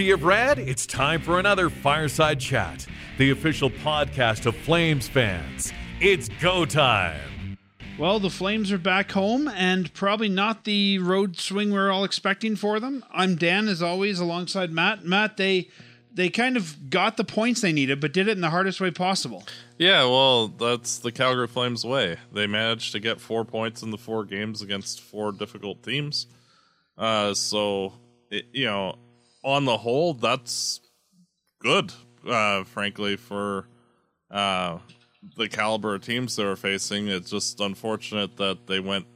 Sea of Red, it's time for another Fireside Chat, the official podcast of Flames fans. It's go time. Well, the Flames are back home and probably not the road swing we're all expecting for them. I'm Dan, as always, alongside Matt. Matt, they they kind of got the points they needed, but did it in the hardest way possible. Yeah, well, that's the Calgary Flames way. They managed to get four points in the four games against four difficult teams. Uh, so, it, you know, on the whole, that's good, uh, frankly, for uh, the caliber of teams they were facing. It's just unfortunate that they went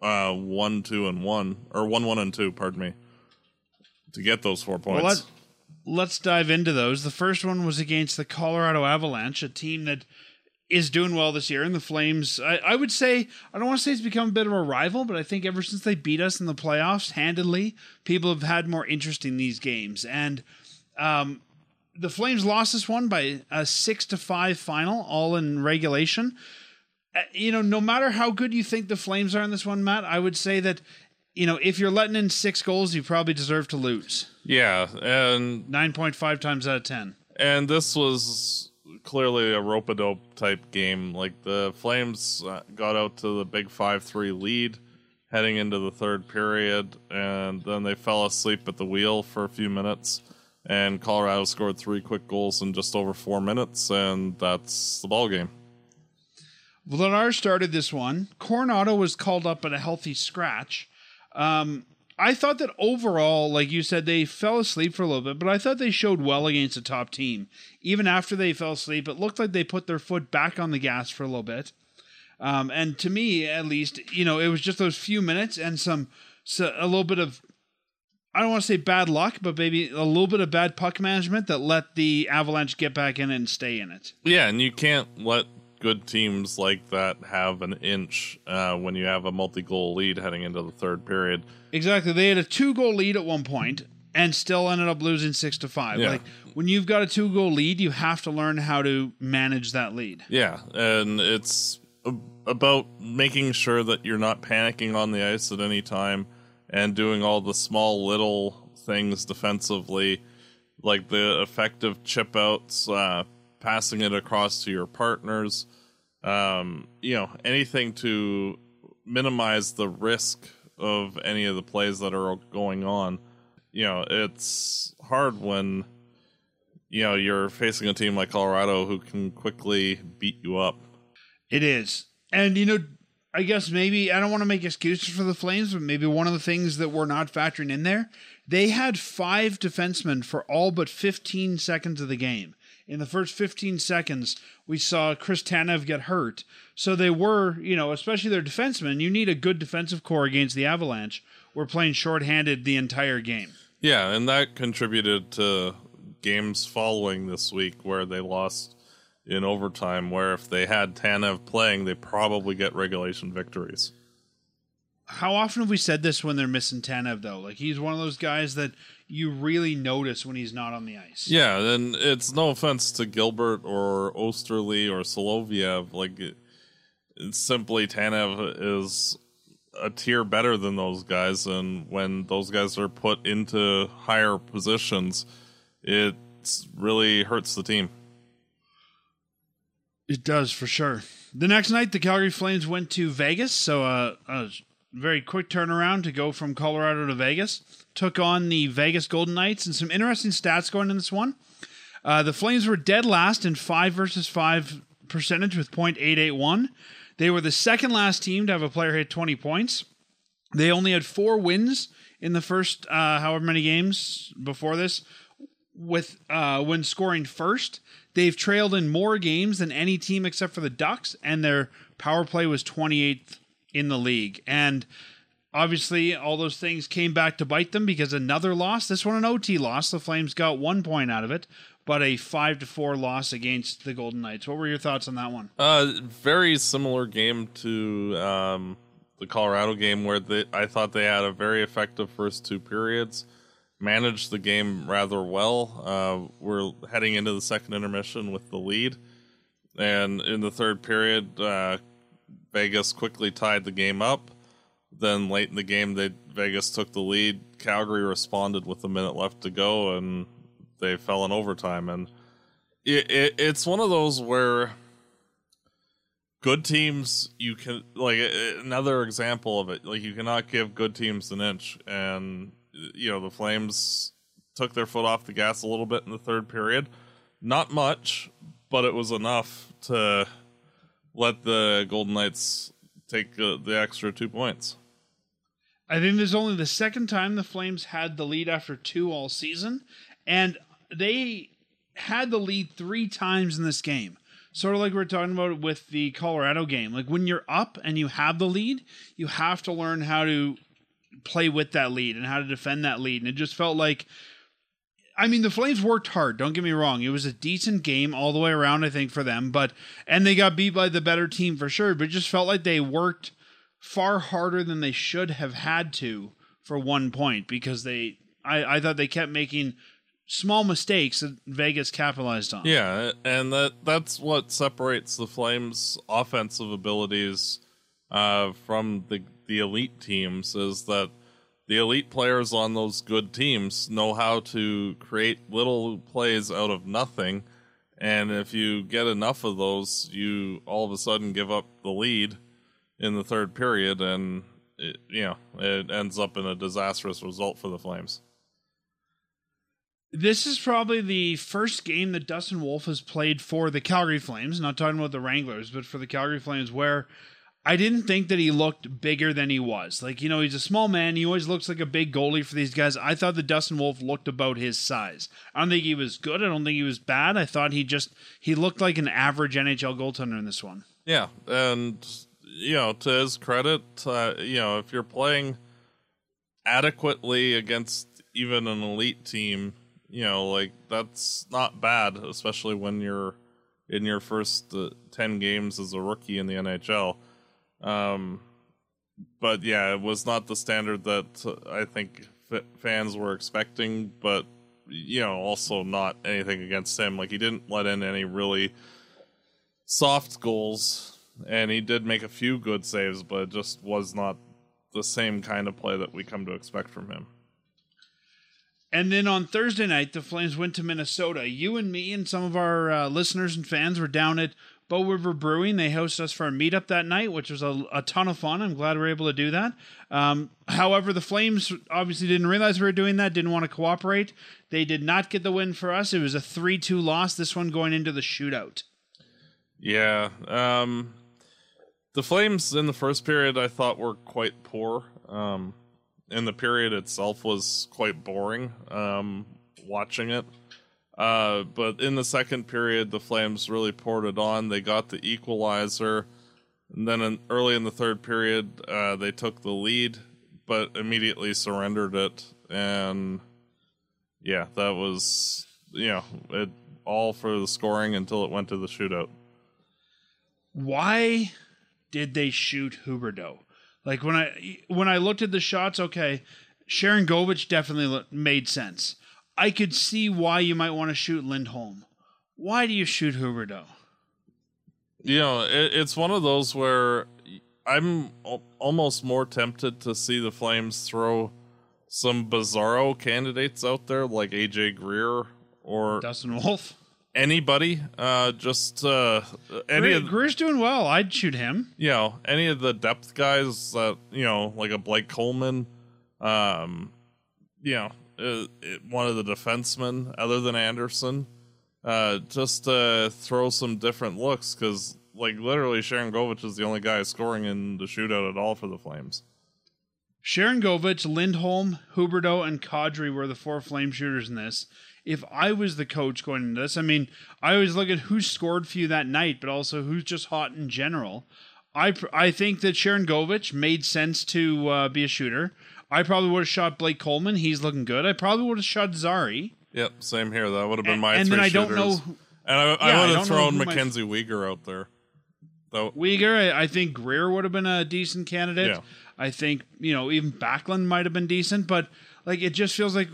uh, one, two, and one, or one, one, and two. Pardon me, to get those four points. Well, let, let's dive into those. The first one was against the Colorado Avalanche, a team that is doing well this year. And the Flames, I, I would say, I don't want to say it's become a bit of a rival, but I think ever since they beat us in the playoffs handedly, people have had more interest in these games. And um, the Flames lost this one by a six to five final, all in regulation. Uh, you know, no matter how good you think the Flames are in this one, Matt, I would say that you know if you're letting in six goals, you probably deserve to lose. Yeah, and nine point five times out of ten. And this was clearly a rope a dope type game. Like the Flames uh, got out to the big five three lead heading into the third period, and then they fell asleep at the wheel for a few minutes and Colorado scored three quick goals in just over four minutes, and that's the ball game. Vladar started this one. Coronato was called up at a healthy scratch. Um, I thought that overall, like you said, they fell asleep for a little bit, but I thought they showed well against the top team. Even after they fell asleep, it looked like they put their foot back on the gas for a little bit. Um, and to me, at least, you know, it was just those few minutes and some so a little bit of I don't want to say bad luck, but maybe a little bit of bad puck management that let the Avalanche get back in and stay in it. Yeah, and you can't let good teams like that have an inch uh, when you have a multi-goal lead heading into the third period. Exactly, they had a two-goal lead at one point and still ended up losing six to five. Yeah. Like when you've got a two-goal lead, you have to learn how to manage that lead. Yeah, and it's about making sure that you're not panicking on the ice at any time and doing all the small little things defensively, like the effective chip outs, uh, passing it across to your partners, um, you know, anything to minimize the risk of any of the plays that are going on. You know, it's hard when you know you're facing a team like Colorado who can quickly beat you up. It is. And you know, I guess maybe I don't want to make excuses for the Flames, but maybe one of the things that we're not factoring in there, they had five defensemen for all but 15 seconds of the game. In the first 15 seconds, we saw Chris Tanev get hurt. So they were, you know, especially their defensemen, you need a good defensive core against the Avalanche. We're playing shorthanded the entire game. Yeah, and that contributed to games following this week where they lost in overtime, where if they had Tanev playing, they probably get regulation victories. How often have we said this when they're missing Tanev though? Like he's one of those guys that you really notice when he's not on the ice. Yeah, and it's no offense to Gilbert or Oesterle or Soloviev. Like it's simply Tanev is a tier better than those guys, and when those guys are put into higher positions, it really hurts the team. It does for sure. The next night, the Calgary Flames went to Vegas, so uh, a very quick turnaround to go from Colorado to Vegas. Took on the Vegas Golden Knights, and some interesting stats going in this one. Uh, the Flames were dead last in five versus five percentage with .881. They were the second last team to have a player hit 20 points. They only had four wins in the first uh, however many games before this, with uh, when scoring first. They've trailed in more games than any team except for the Ducks, and their power play was 28th in the league. And obviously, all those things came back to bite them because another loss. This one an OT loss. The Flames got one point out of it, but a five to four loss against the Golden Knights. What were your thoughts on that one? Uh, very similar game to um, the Colorado game, where they, I thought they had a very effective first two periods managed the game rather well. Uh, we're heading into the second intermission with the lead, and in the third period, uh, Vegas quickly tied the game up. then late in the game, they Vegas took the lead. Calgary responded with a minute left to go, and they fell in overtime. And it, it it's one of those where good teams you can like another example of it like you cannot give good teams an inch and you know the flames took their foot off the gas a little bit in the third period not much but it was enough to let the golden knights take uh, the extra two points I think this is only the second time the Flames had the lead after two all season, and they had the lead three times in this game. Sort of like we are talking about with the Colorado game. Like when you're up and you have the lead, you have to learn how to play with that lead and how to defend that lead. And it just felt like I mean, the Flames worked hard. Don't get me wrong; it was a decent game all the way around. I think for them, but and they got beat by the better team for sure. But just felt like they worked far harder than they should have had to for one point because they I, I thought they kept making small mistakes that Vegas capitalized on. Yeah, and that that's what separates the Flames' offensive abilities uh, from the the elite teams is that the elite players on those good teams know how to create little plays out of nothing, and if you get enough of those, you all of a sudden give up the lead in the third period, and it, you know it ends up in a disastrous result for the Flames. This is probably the first game that Dustin Wolf has played for the Calgary Flames. Not talking about the Wranglers, but for the Calgary Flames, where I didn't think that he looked bigger than he was. Like, you know, he's a small man. He always looks like a big goalie for these guys. I thought the Dustin Wolf looked about his size. I don't think he was good. I don't think he was bad. I thought he just he looked like an average NHL goaltender in this one. Yeah, and you know, to his credit, uh, you know, if you're playing adequately against even an elite team, you know, like that's not bad, especially when you're in your first uh, 10 games as a rookie in the NHL. Um, but yeah, it was not the standard that uh, I think f- fans were expecting, but you know, also not anything against him. Like he didn't let in any really soft goals and he did make a few good saves, but it just was not the same kind of play that we come to expect from him. And then on Thursday night, the Flames went to Minnesota. You and me and some of our uh, listeners and fans were down at Bow River Brewing. They hosted us for a meetup that night, which was a, a ton of fun. I'm glad we were able to do that. Um, however, the Flames obviously didn't realize we were doing that, didn't want to cooperate. They did not get the win for us. It was a 3 2 loss, this one going into the shootout. Yeah. Um, the Flames in the first period I thought were quite poor. Um, and the period itself was quite boring um, watching it. Uh, but in the second period, the Flames really poured it on. They got the equalizer. And then in, early in the third period, uh, they took the lead, but immediately surrendered it. And yeah, that was, you know, it, all for the scoring until it went to the shootout. Why did they shoot Huberdeau? Like when I when I looked at the shots, okay, Sharangovich definitely made sense. I could see why you might want to shoot Lindholm. Why do you shoot Huberdeau? You know, it, it's one of those where I'm almost more tempted to see the Flames throw some bizarro candidates out there like AJ Greer or Dustin Wolf anybody. Uh, just uh, any Greer, of Greer's doing well. I'd shoot him. You know, any of the depth guys that you know, like a Blake Coleman. Um, you know, uh, one of the defensemen other than Andersson. Uh, just to throw some different looks because, like, literally, Sharangovich is the only guy scoring in the shootout at all for the Flames. Sharangovich, Lindholm, Huberdeau, and Kadri were the four flame shooters in this if I was the coach going into this, I mean, I always look at who scored for you that night, but also who's just hot in general. I I think that Sharangovich made sense to uh, be a shooter. I probably would have shot Blake Coleman. He's looking good. I probably would have shot Zary. Yep, same here. That would have been my and three then I shooters. don't know. and I, I yeah, would have thrown Mackenzie my... Out there. Though Weegar, I, I think Greer would have been a decent candidate. Yeah. I think you know even Backlund might have been decent, but like it just feels like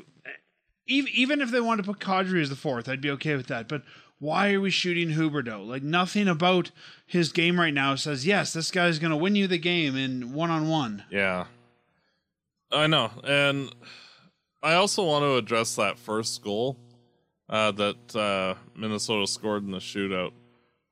even even if they wanted to put Kadri as the fourth, I'd be okay with that. But why are we shooting Huberdeau? Like nothing about his game right now says yes, this guy's going to win you the game in one on one. Yeah, I know, and I also want to address that first goal uh, that uh, Minnesota scored in the shootout.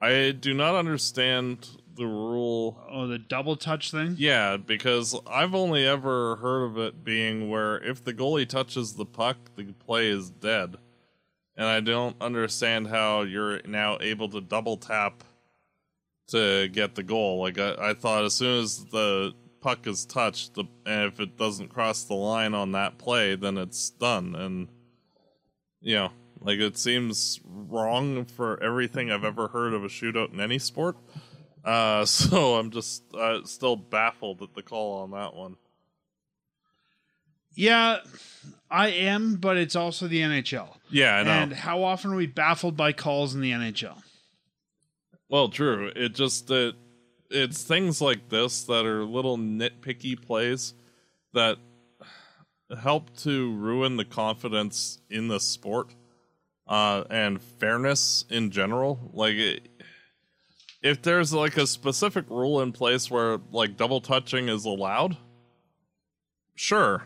I do not understand the rule. Oh, the double touch thing. Yeah, because I've only ever heard of it being where if the goalie touches the puck, the play is dead. And I don't understand how you're now able to double tap to get the goal. Like I, I thought, as soon as the puck is touched, the, and if it doesn't cross the line on that play, then it's done. And you know, like it seems wrong for everything I've ever heard of a shootout in any sport. Uh, so I'm just uh, still baffled at the call on that one. Yeah, I am, but it's also the NHL. Yeah, I know. And how often are we baffled by calls in the NHL? Well, true. It just it it's things like this that are little nitpicky plays that help to ruin the confidence in the sport uh, and fairness in general. Like, it, if there's like a specific rule in place where like double touching is allowed, sure,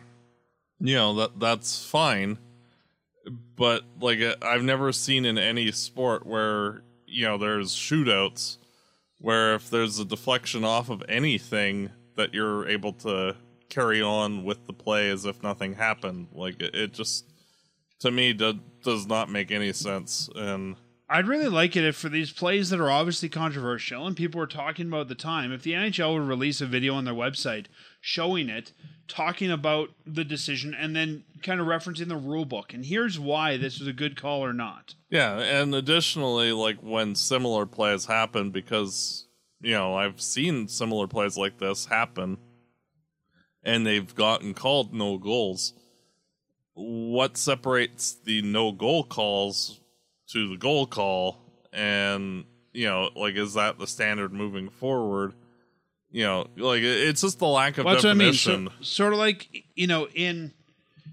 you know that that's fine. But like, I've never seen in any sport where you know there's shootouts where if there's a deflection off of anything that you're able to carry on with the play as if nothing happened like it, it just to me do, does not make any sense and I'd really like it if for these plays that are obviously controversial and people are talking about at the time, if the NHL would release a video on their website showing it, talking about the decision, and then kind of referencing the rule book. And here's why this was a good call or not. Yeah, and additionally, like when similar plays happen, because you know I've seen similar plays like this happen, and they've gotten called no goals. What separates the no goal calls to the goal call, and you know, like is that the standard moving forward? You know, like it's just the lack of Well, what I mean. definition. So, sort of like you know in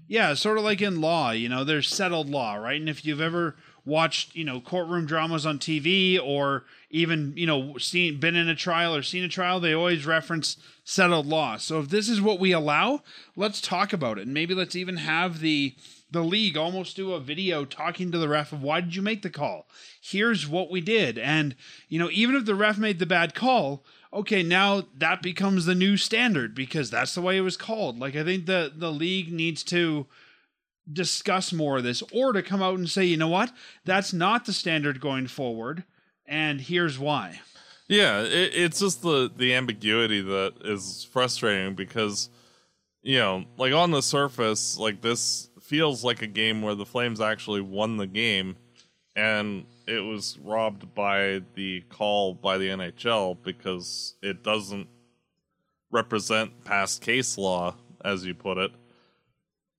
yeah, sort of like in law. You know, there's settled law, right? And if you've ever watched you know courtroom dramas on TV or even you know seen been in a trial or seen a trial, they always reference settled law. So if this is what we allow, let's talk about it. And maybe let's even have the the league almost do a video talking to the ref of why did you make the call? Here's what we did. And you know, even if the ref made the bad call, okay, now that becomes the new standard because that's the way it was called. Like I think the the league needs to discuss more of this or to come out and say, you know what? That's not the standard going forward and here's why. Yeah, it, it's just the the ambiguity that is frustrating because you know, like on the surface, like this feels like a game where the Flames actually won the game and it was robbed by the call by the NHL because it doesn't represent past case law as you put it.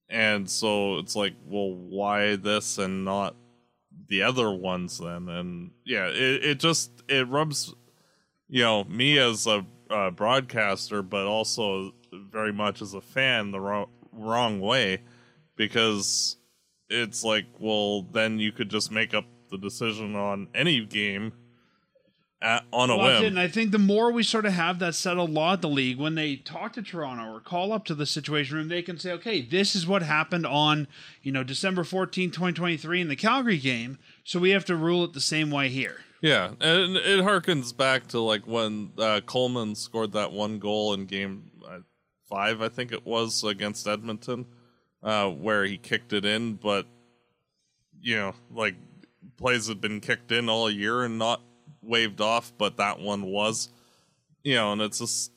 And so it's like, well, why this and not the other ones then? And yeah, it, it just it rubs you know me as a uh, broadcaster, but also very much as a fan the wrong wrong way because it's like, well, then you could just make up the decision on any game at, on a Well, whim. And I think the more we sort of have that settled law at the league, when they talk to Toronto or call up to the situation room, they can say, okay, this is what happened on, you know, December 14, 2023 in the Calgary game. So we have to rule it the same way here. Yeah, and it harkens back to like when uh, Coleman scored that one goal in game uh, five, I think it was against Edmonton, uh, where he kicked it in, but you know, like plays had been kicked in all year and not waved off, but that one was, you know, and it's just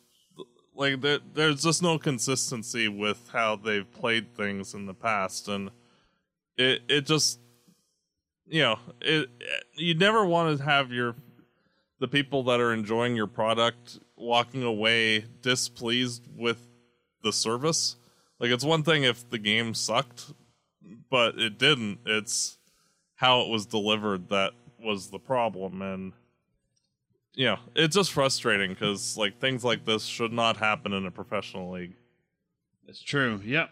like there, there's just no consistency with how they've played things in the past, and it it just you know, it, you never want to have your the people that are enjoying your product walking away displeased with the service. Like it's one thing if the game sucked, but it didn't. It's how it was delivered that was the problem and know, it's just frustrating cuz like things like this should not happen in a professional league. It's true. Yep.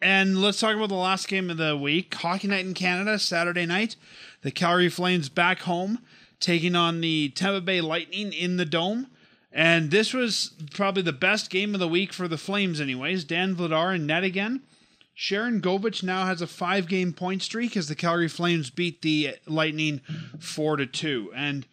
And let's talk about the last game of the week Hockey Night in Canada, Saturday night. The Calgary Flames back home, taking on the Tampa Bay Lightning in the Dome. And this was probably the best game of the week for the Flames, anyways. Dan Vladar in net again. Sharangovich now has a five game point streak as the Calgary Flames beat the Lightning four to two. And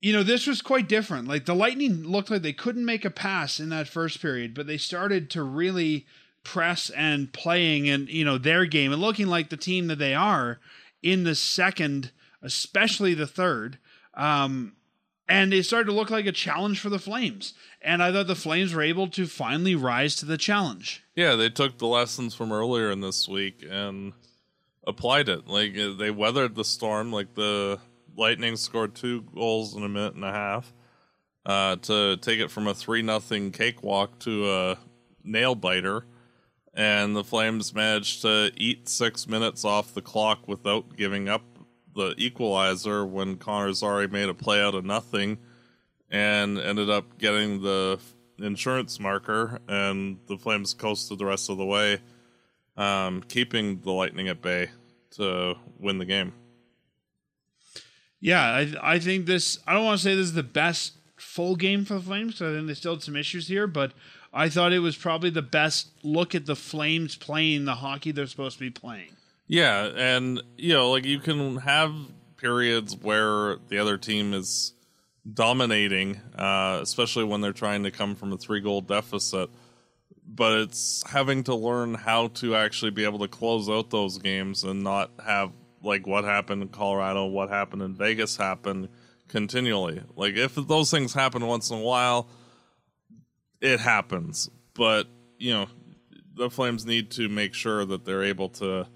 you know, this was quite different. Like the Lightning looked like they couldn't make a pass in that first period, but they started to really press and playing and you know their game and looking like the team that they are in the second, especially the third. Um, and it started to look like a challenge for the Flames. And I thought the Flames were able to finally rise to the challenge. Yeah, they took the lessons from earlier in this week and applied it. Like uh, they weathered the storm. Like the Lightning scored two goals in a minute and a half uh, to take it from a three nothing cakewalk to a nail biter, and the Flames managed to eat six minutes off the clock without giving up the equalizer when Connor Zary made a play out of nothing and ended up getting the insurance marker, and the Flames coasted the rest of the way, um, keeping the Lightning at bay to win the game. Yeah, I I think this. I don't want to say this is the best full game for the Flames because I think they still had some issues here, but I thought it was probably the best look at the Flames playing the hockey they're supposed to be playing. Yeah, and you know, like you can have periods where the other team is dominating, uh, especially when they're trying to come from a three goal deficit. But it's having to learn how to actually be able to close out those games and not have like what happened in Colorado, what happened in Vegas happen continually. Like if those things happen once in a while, it happens. But you know, the Flames need to make sure that they're able to,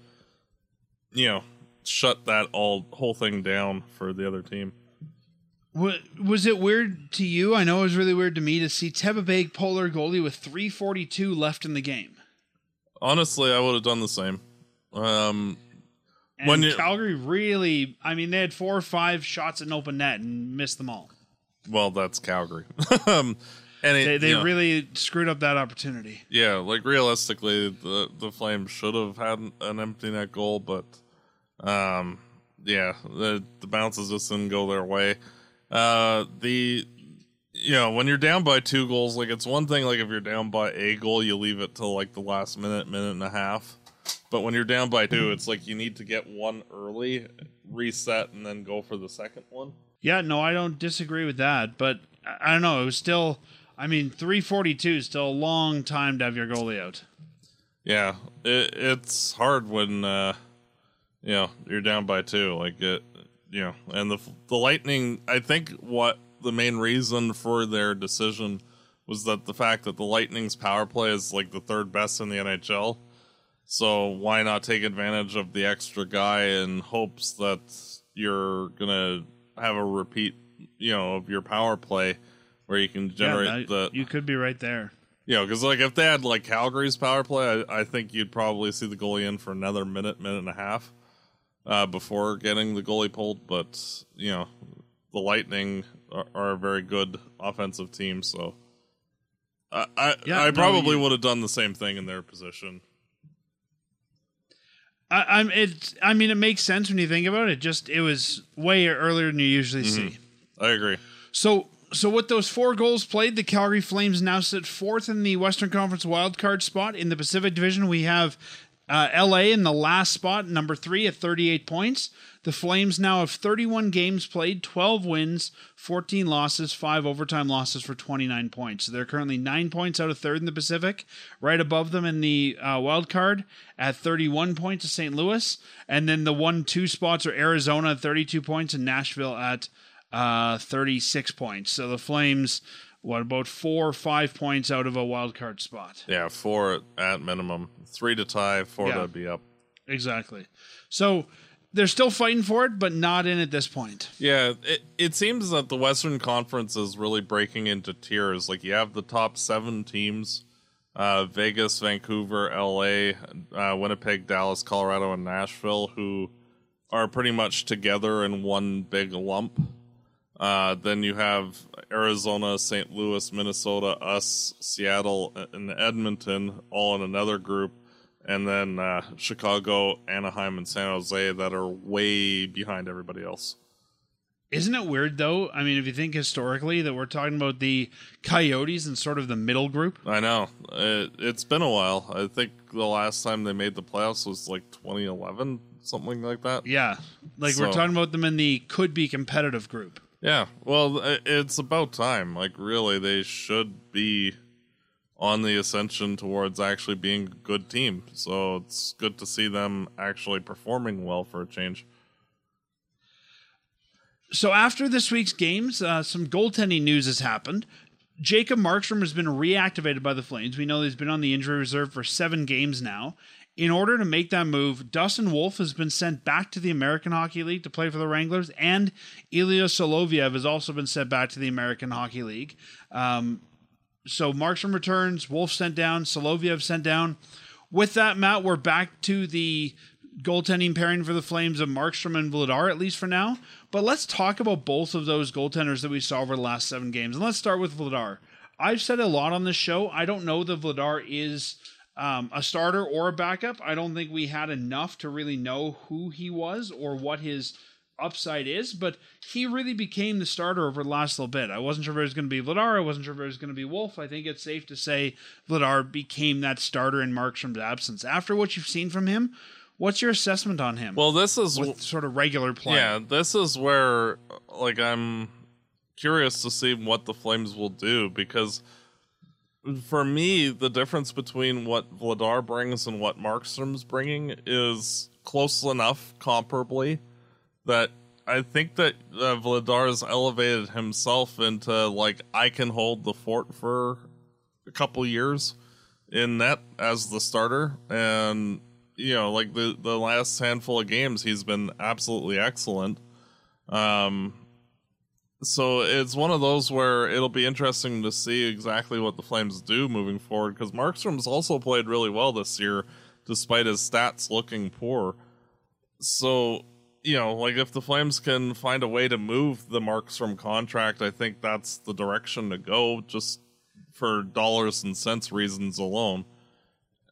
you know, shut that all whole thing down for the other team. Was it weird to you? I know it was really weird to me to see Teba polar goalie with 342 left in the game. Honestly, I would have done the same. Um, and when you, Calgary really, I mean, they had four or five shots in open net and missed them all. Well, that's Calgary. um, and it, they, they know, really screwed up that opportunity. Yeah, like realistically, the the Flames should have had an empty net goal, but um, yeah, the the bounces just didn't go their way. Uh, the you know when you're down by two goals, like it's one thing like if you're down by a goal, you leave it till like the last minute, minute and a half. But when you're down by two, it's like you need to get one early, reset, and then go for the second one. Yeah, no, I don't disagree with that, but I don't know. It was still, I mean, 342 is still a long time to have your goalie out. Yeah, it, it's hard when uh, you know you're down by two. Like it, you know, and the the Lightning. I think what the main reason for their decision was that the fact that the Lightning's power play is like the third best in the NHL. So why not take advantage of the extra guy in hopes that you're gonna have a repeat, you know, of your power play where you can generate yeah, that, the. You could be right there. Yeah, you know, because like if they had like Calgary's power play, I, I think you'd probably see the goalie in for another minute, minute and a half uh, before getting the goalie pulled. But you know, the Lightning are, are a very good offensive team, so I I, yeah, I probably no, would have done the same thing in their position. I, am it. I mean, it makes sense when you think about it. Just it was way earlier than you usually mm-hmm. see. I agree. So, so with those four goals played, the Calgary Flames now sit fourth in the Western Conference wildcard spot. In the Pacific Division, we have uh, LA in the last spot, number three at 38 points. The Flames now have 31 games played, 12 wins, 14 losses, five overtime losses for 29 points. So they're currently nine points out of third in the Pacific. Right above them in the uh, wild card at 31 points is St. Louis, and then the one two spots are Arizona at 32 points and Nashville at uh, 36 points. So the Flames what about four or five points out of a wild card spot? Yeah, four at minimum. Three to tie, four yeah, to be up. Exactly. So they're still fighting for it, but not in at this point. Yeah, it, it seems that the Western Conference is really breaking into tiers. Like you have the top seven teams uh, Vegas, Vancouver, LA, uh, Winnipeg, Dallas, Colorado, and Nashville, who are pretty much together in one big lump. Uh, then you have Arizona, St. Louis, Minnesota, us, Seattle, and Edmonton all in another group. And then uh, Chicago, Anaheim, and San Jose that are way behind everybody else. Isn't it weird though? I mean, if you think historically that we're talking about the Coyotes and sort of the middle group. I know it, it's been a while. I think the last time they made the playoffs was like 2011, something like that. Yeah, like we're talking about them in the could be competitive group. Yeah, well, it's about time. Like, really, they should be on the ascension towards actually being a good team. So it's good to see them actually performing well for a change. So after this week's games, uh, some goaltending news has happened. Jacob Markstrom has been reactivated by the Flames. We know he's been on the injury reserve for seven games now. In order to make that move, Dustin Wolf has been sent back to the American Hockey League to play for the Wranglers, and Ilya Soloviev has also been sent back to the American Hockey League. Um, so Markstrom returns, Wolf sent down, Soloviev sent down. With that, Matt, we're back to the goaltending pairing for the Flames of Markstrom and Vladar, at least for now. But let's talk about both of those goaltenders that we saw over the last seven games. And let's start with Vladar. I've said a lot on this show. I don't know that Vladar is um, a starter or a backup. I don't think we had enough to really know who he was or what his upside is, but he really became the starter over the last little bit. I wasn't sure if it was going to be Vladar. I wasn't sure if it was going to be Wolf. I think it's safe to say Vladar became that starter in Markstrom's absence. After what you've seen from him, what's your assessment on him? Well, this is with sort of regular play. yeah, this is where like I'm curious to see what the Flames will do because for me, the difference between what Vladar brings and what Markstrom's bringing is close enough, comparably, that I think that uh, Vladar has elevated himself into like I can hold the fort for a couple years in net as the starter, and you know, like the the last handful of games, he's been absolutely excellent. Um, so it's one of those where it'll be interesting to see exactly what the Flames do moving forward because Markstrom's also played really well this year, despite his stats looking poor. So you know, like if the Flames can find a way to move the Markstrom contract, I think that's the direction to go, just for dollars and cents reasons alone.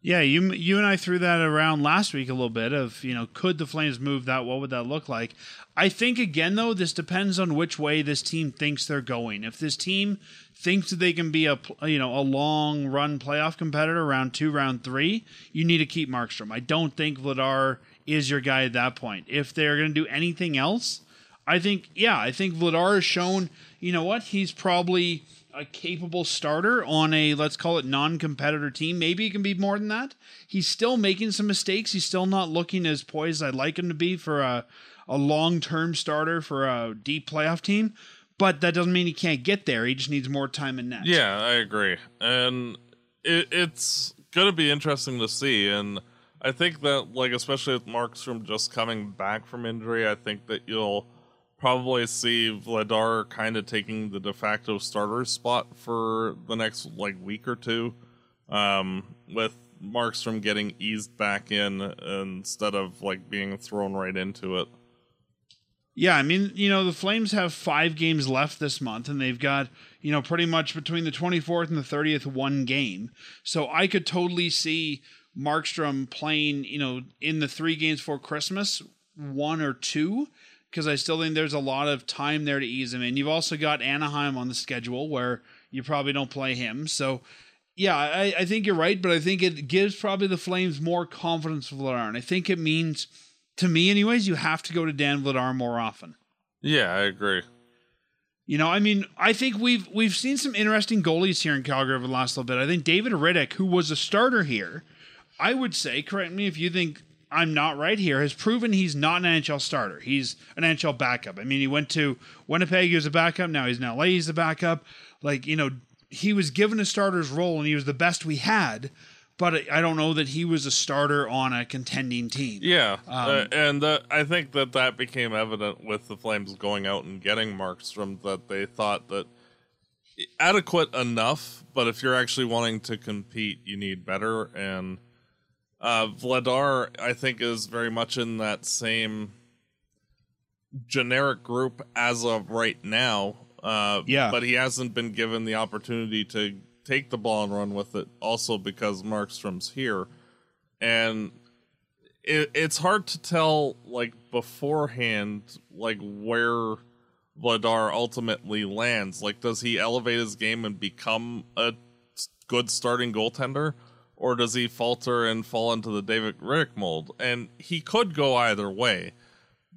Yeah, you you and I threw that around last week a little bit of you know could the Flames move that? What would that look like? I think again though this depends on which way this team thinks they're going. If this team thinks that they can be a you know a long run playoff competitor round two, round three, you need to keep Markstrom. I don't think Vladar is your guy at that point. If they're going to do anything else, I think yeah, I think Vladar has shown you know what he's probably a capable starter on a let's call it non-competitor team. Maybe he can be more than that. He's still making some mistakes. He's still not looking as poised as I'd like him to be for a a long-term starter for a deep playoff team. But that doesn't mean he can't get there. He just needs more time in net. Yeah, I agree, and it, it's gonna be interesting to see. And I think that, like, especially with Markstrom just coming back from injury, I think that you'll probably see Vladar kind of taking the de facto starter spot for the next like week or two, um, with Markstrom getting eased back in instead of like being thrown right into it. Yeah, I mean, you know, the Flames have five games left this month, and they've got, you know, pretty much between the 24th and the 30th, one game. So I could totally see Markstrom playing, you know, in the three games for Christmas, one or two, because I still think there's a lot of time there to ease him in. You've also got Anaheim on the schedule where you probably don't play him. So, yeah, I, I think you're right, but I think it gives probably the Flames more confidence with Vladar. And I think it means, to me, anyways, you have to go to Dan Vladar more often. Yeah, I agree. You know, I mean, I think we've we've seen some interesting goalies here in Calgary over the last little bit. I think David Rittich, who was a starter here, I would say, correct me if you think I'm not right here, has proven he's not an NHL starter. He's an NHL backup. I mean, he went to Winnipeg, he was a backup. Now he's in LA, he's a backup. Like, you know, he was given a starter's role and he was the best we had, but I don't know that he was a starter on a contending team. Yeah, Um, uh, and uh, I think that that became evident with the Flames going out and getting Markstrom that they thought that adequate enough, but if you're actually wanting to compete, you need better. And uh, Vladar, I think, is very much in that same generic group as of right now. Uh, Yeah. but he hasn't been given the opportunity to take the ball and run with it. Also, because Markstrom's here, and it, it's hard to tell like beforehand like where Vladar ultimately lands. Like, does he elevate his game and become a good starting goaltender? Or does he falter and fall into the David Rittich mold? And he could go either way.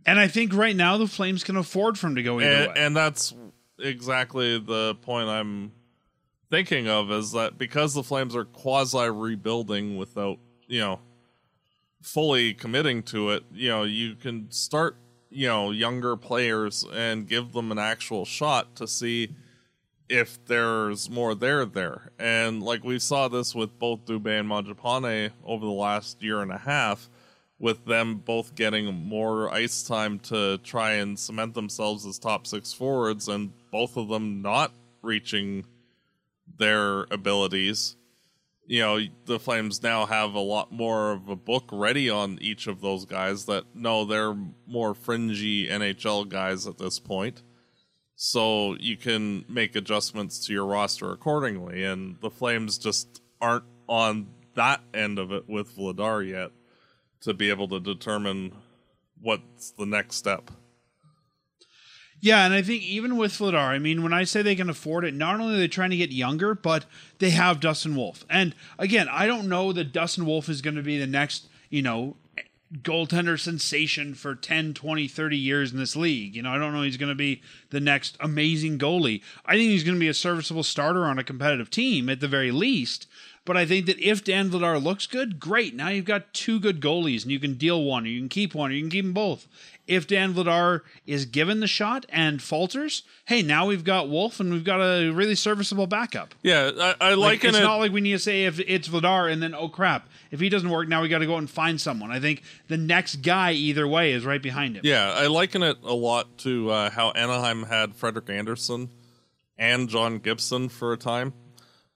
And I think right now the Flames can afford for him to go either and, way. and that's exactly the point I'm thinking of is that because the Flames are quasi rebuilding without, you know, fully committing to it, you know, you can start, you know, younger players and give them an actual shot to see if there's more there there. And like we saw this with both Dubé and Mangiapane over the last year and a half, with them both getting more ice time to try and cement themselves as top six forwards, and both of them not reaching their abilities. You know, the Flames now have a lot more of a book ready on each of those guys that no, they're more fringy NHL guys at this point so you can make adjustments to your roster accordingly. And the Flames just aren't on that end of it with Vladar yet to be able to determine what's the next step. Yeah, and I think even with Vladar, I mean, when I say they can afford it, not only are they trying to get younger, but they have Dustin Wolf. And again, I don't know that Dustin Wolf is going to be the next, you know, goaltender sensation for 10, 20, 30 years in this league. You know, I don't know he's going to be the next amazing goalie. I think he's going to be a serviceable starter on a competitive team at the very least. But I think that if Dan Vladar looks good, great. Now you've got two good goalies and you can deal one, or you can keep one, or you can keep them both. If Dan Vladar is given the shot and falters, hey, now we've got Wolf and we've got a really serviceable backup. Yeah, I, I Like, liken it's it. not like we need to say if it's Vladar and then oh crap, if he doesn't work, now we got to go and find someone. I think the next guy either way is right behind him. Yeah, I liken it a lot to uh, how Anaheim had Frederik Andersen and John Gibson for a time,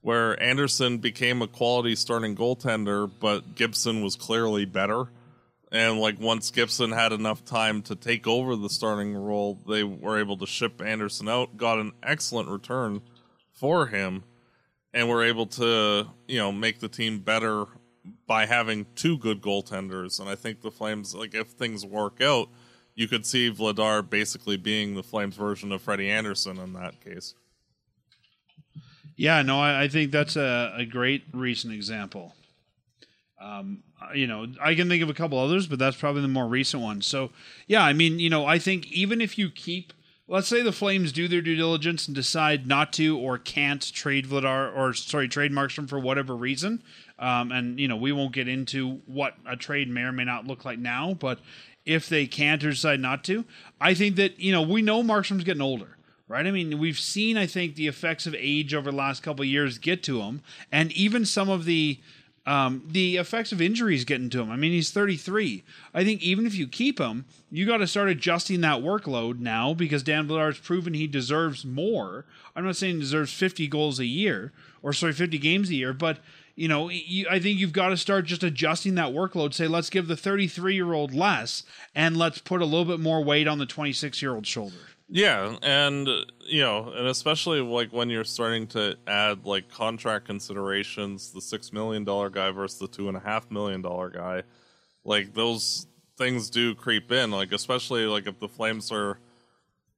where Andersen became a quality starting goaltender, but Gibson was clearly better. And like once Gibson had enough time to take over the starting role, they were able to ship Andersen out, got an excellent return for him, and were able to, you know, make the team better by having two good goaltenders. And I think the Flames, like if things work out, you could see Vladar basically being the Flames version of Freddie Andersen in that case. Yeah, no, I, I think that's a, a great recent example. Um, you know, I can think of a couple others, but that's probably the more recent one. So, yeah, I mean, you know, I think even if you keep, let's say the Flames do their due diligence and decide not to or can't trade Vladar or sorry, trade Markstrom for whatever reason, um, and you know, we won't get into what a trade may or may not look like now, but if they can't or decide not to, I think that you know we know Markstrom's getting older right? I mean, we've seen, I think, the effects of age over the last couple years get to him, and even some of the um, the effects of injuries getting to him. I mean, he's 33. I think even if you keep him, you got to start adjusting that workload now because Dan Vladar's proven he deserves more. I'm not saying he deserves 50 goals a year or sorry, 50 games a year, but you know, you, I think you've got to start just adjusting that workload. Say, let's give the 33 year old less, and let's put a little bit more weight on the 26 year old shoulder. Yeah, and you know, and especially like when you're starting to add like contract considerations, the six million dollar guy versus the two and a half million dollar guy, like those things do creep in. Like especially like if the Flames are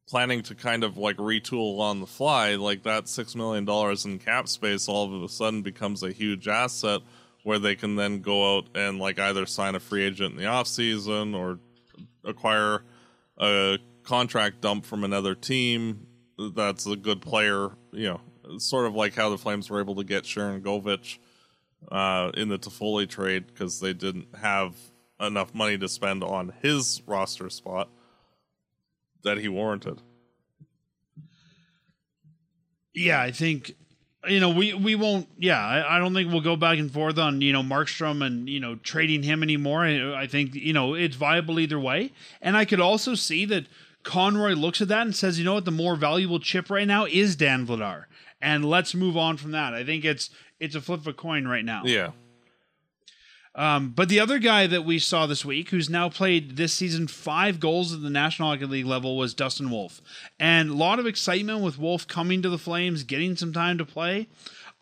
planning to kind of like retool on the fly, like that six million dollars in cap space all of a sudden becomes a huge asset where they can then go out and like either sign a free agent in the off season or acquire a contract dump from another team that's a good player. You know, sort of like how the Flames were able to get Sharangovich uh, in the Toffoli trade because they didn't have enough money to spend on his roster spot that he warranted. Yeah, I think you know we we won't. Yeah, I, I don't think we'll go back and forth on you know Markstrom and you know trading him anymore. I, I think you know it's viable either way, and I could also see that Conroy looks at that and says, you know what, the more valuable chip right now is Dan Vladar, and let's move on from that. I think it's it's a flip of a coin right now. Yeah. Um, but the other guy that we saw this week, who's now played this season five goals at the National Hockey League level, was Dustin Wolf. And a lot of excitement with Wolf coming to the Flames, getting some time to play.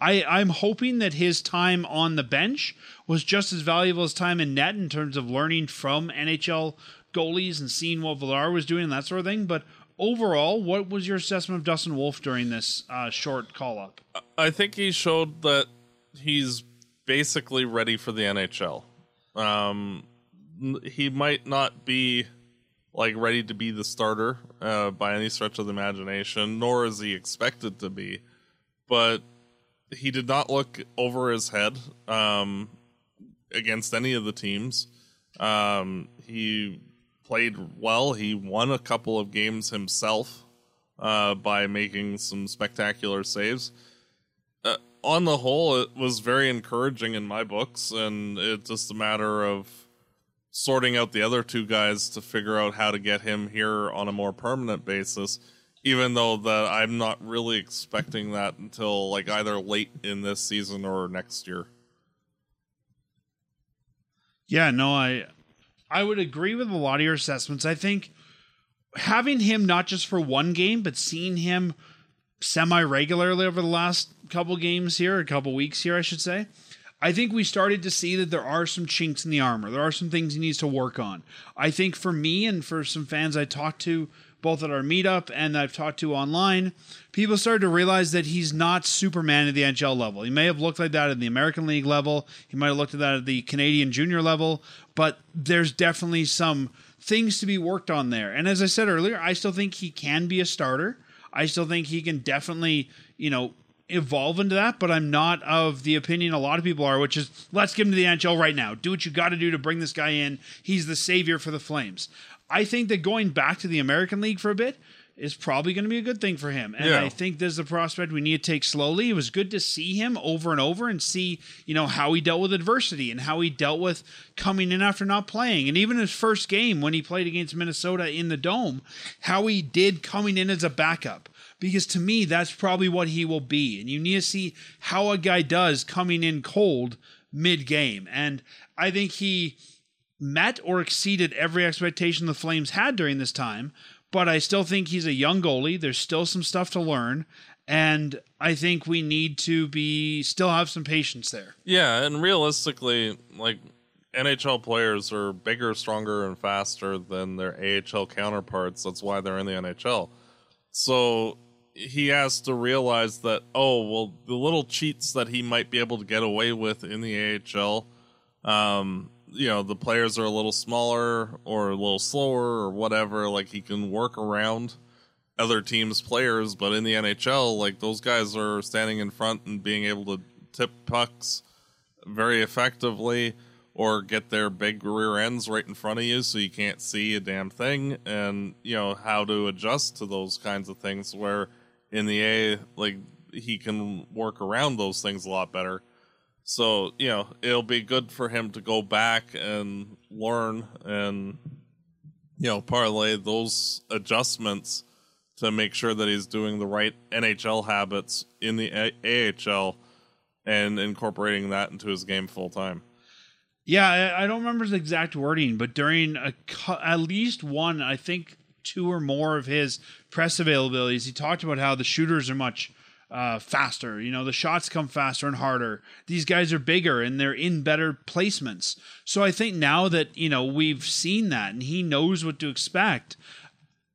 I, I'm hoping that his time on the bench was just as valuable as time in net in terms of learning from NHL goalies and seeing what Vladar was doing and that sort of thing. But overall, what was your assessment of Dustin Wolf during this uh, short call up? I think he showed that he's basically ready for the NHL. Um, he might not be like ready to be the starter uh, by any stretch of the imagination, nor is he expected to be. But he did not look over his head um, against any of the teams. Um, he played well. He won a couple of games himself uh, by making some spectacular saves. Uh, on the whole, it was very encouraging in my books, and it's just a matter of sorting out the other two guys to figure out how to get him here on a more permanent basis. Even though that I'm not really expecting that until like either late in this season or next year. Yeah, no, I I would agree with a lot of your assessments. I think having him not just for one game, but seeing him semi regularly over the last couple games here, a couple weeks here, I should say. I think we started to see that there are some chinks in the armor. There are some things he needs to work on. I think for me and for some fans I talked to both at our meetup and I've talked to online, people started to realize that he's not Superman at the NHL level. He may have looked like that at the American League level, he might have looked at that at the Canadian junior level, but there's definitely some things to be worked on there. And as I said earlier, I still think he can be a starter. I still think he can definitely, you know, evolve into that, but I'm not of the opinion a lot of people are, which is let's give him to the NHL right now. Do what you got to do to bring this guy in. He's the savior for the Flames. I think that going back to the American League for a bit is probably going to be a good thing for him. And Yeah. I think there's a prospect we need to take slowly. It was good to see him over and over and see, you know, how he dealt with adversity and how he dealt with coming in after not playing. And even his first game when he played against Minnesota in the dome, how he did coming in as a backup. Because to me, that's probably what he will be. And you need to see how a guy does coming in cold mid game. And I think he met or exceeded every expectation the Flames had during this time. But I still think he's a young goalie. There's still some stuff to learn. And I think we need to be still have some patience there. Yeah, and realistically, like NHL players are bigger, stronger, and faster than their AHL counterparts. That's why they're in the NHL. So he has to realize that, oh, well, the little cheats that he might be able to get away with in the AHL, um, you know, the players are a little smaller or a little slower or whatever. Like he can work around other teams' players, but in the NHL, like those guys are standing in front and being able to tip pucks very effectively or get their big rear ends right in front of you so you can't see a damn thing and you know how to adjust to those kinds of things where in the A like he can work around those things a lot better. So, you know, it'll be good for him to go back and learn and you know, parlay those adjustments to make sure that he's doing the right NHL habits in the A- AHL and incorporating that into his game full time. Yeah, I, don't remember his exact wording, but during a, at least one, I think two or more of his press availabilities, he talked about how the shooters are much uh, faster. You know, the shots come faster and harder. These guys are bigger and they're in better placements. So I think now that, you know, we've seen that and he knows what to expect,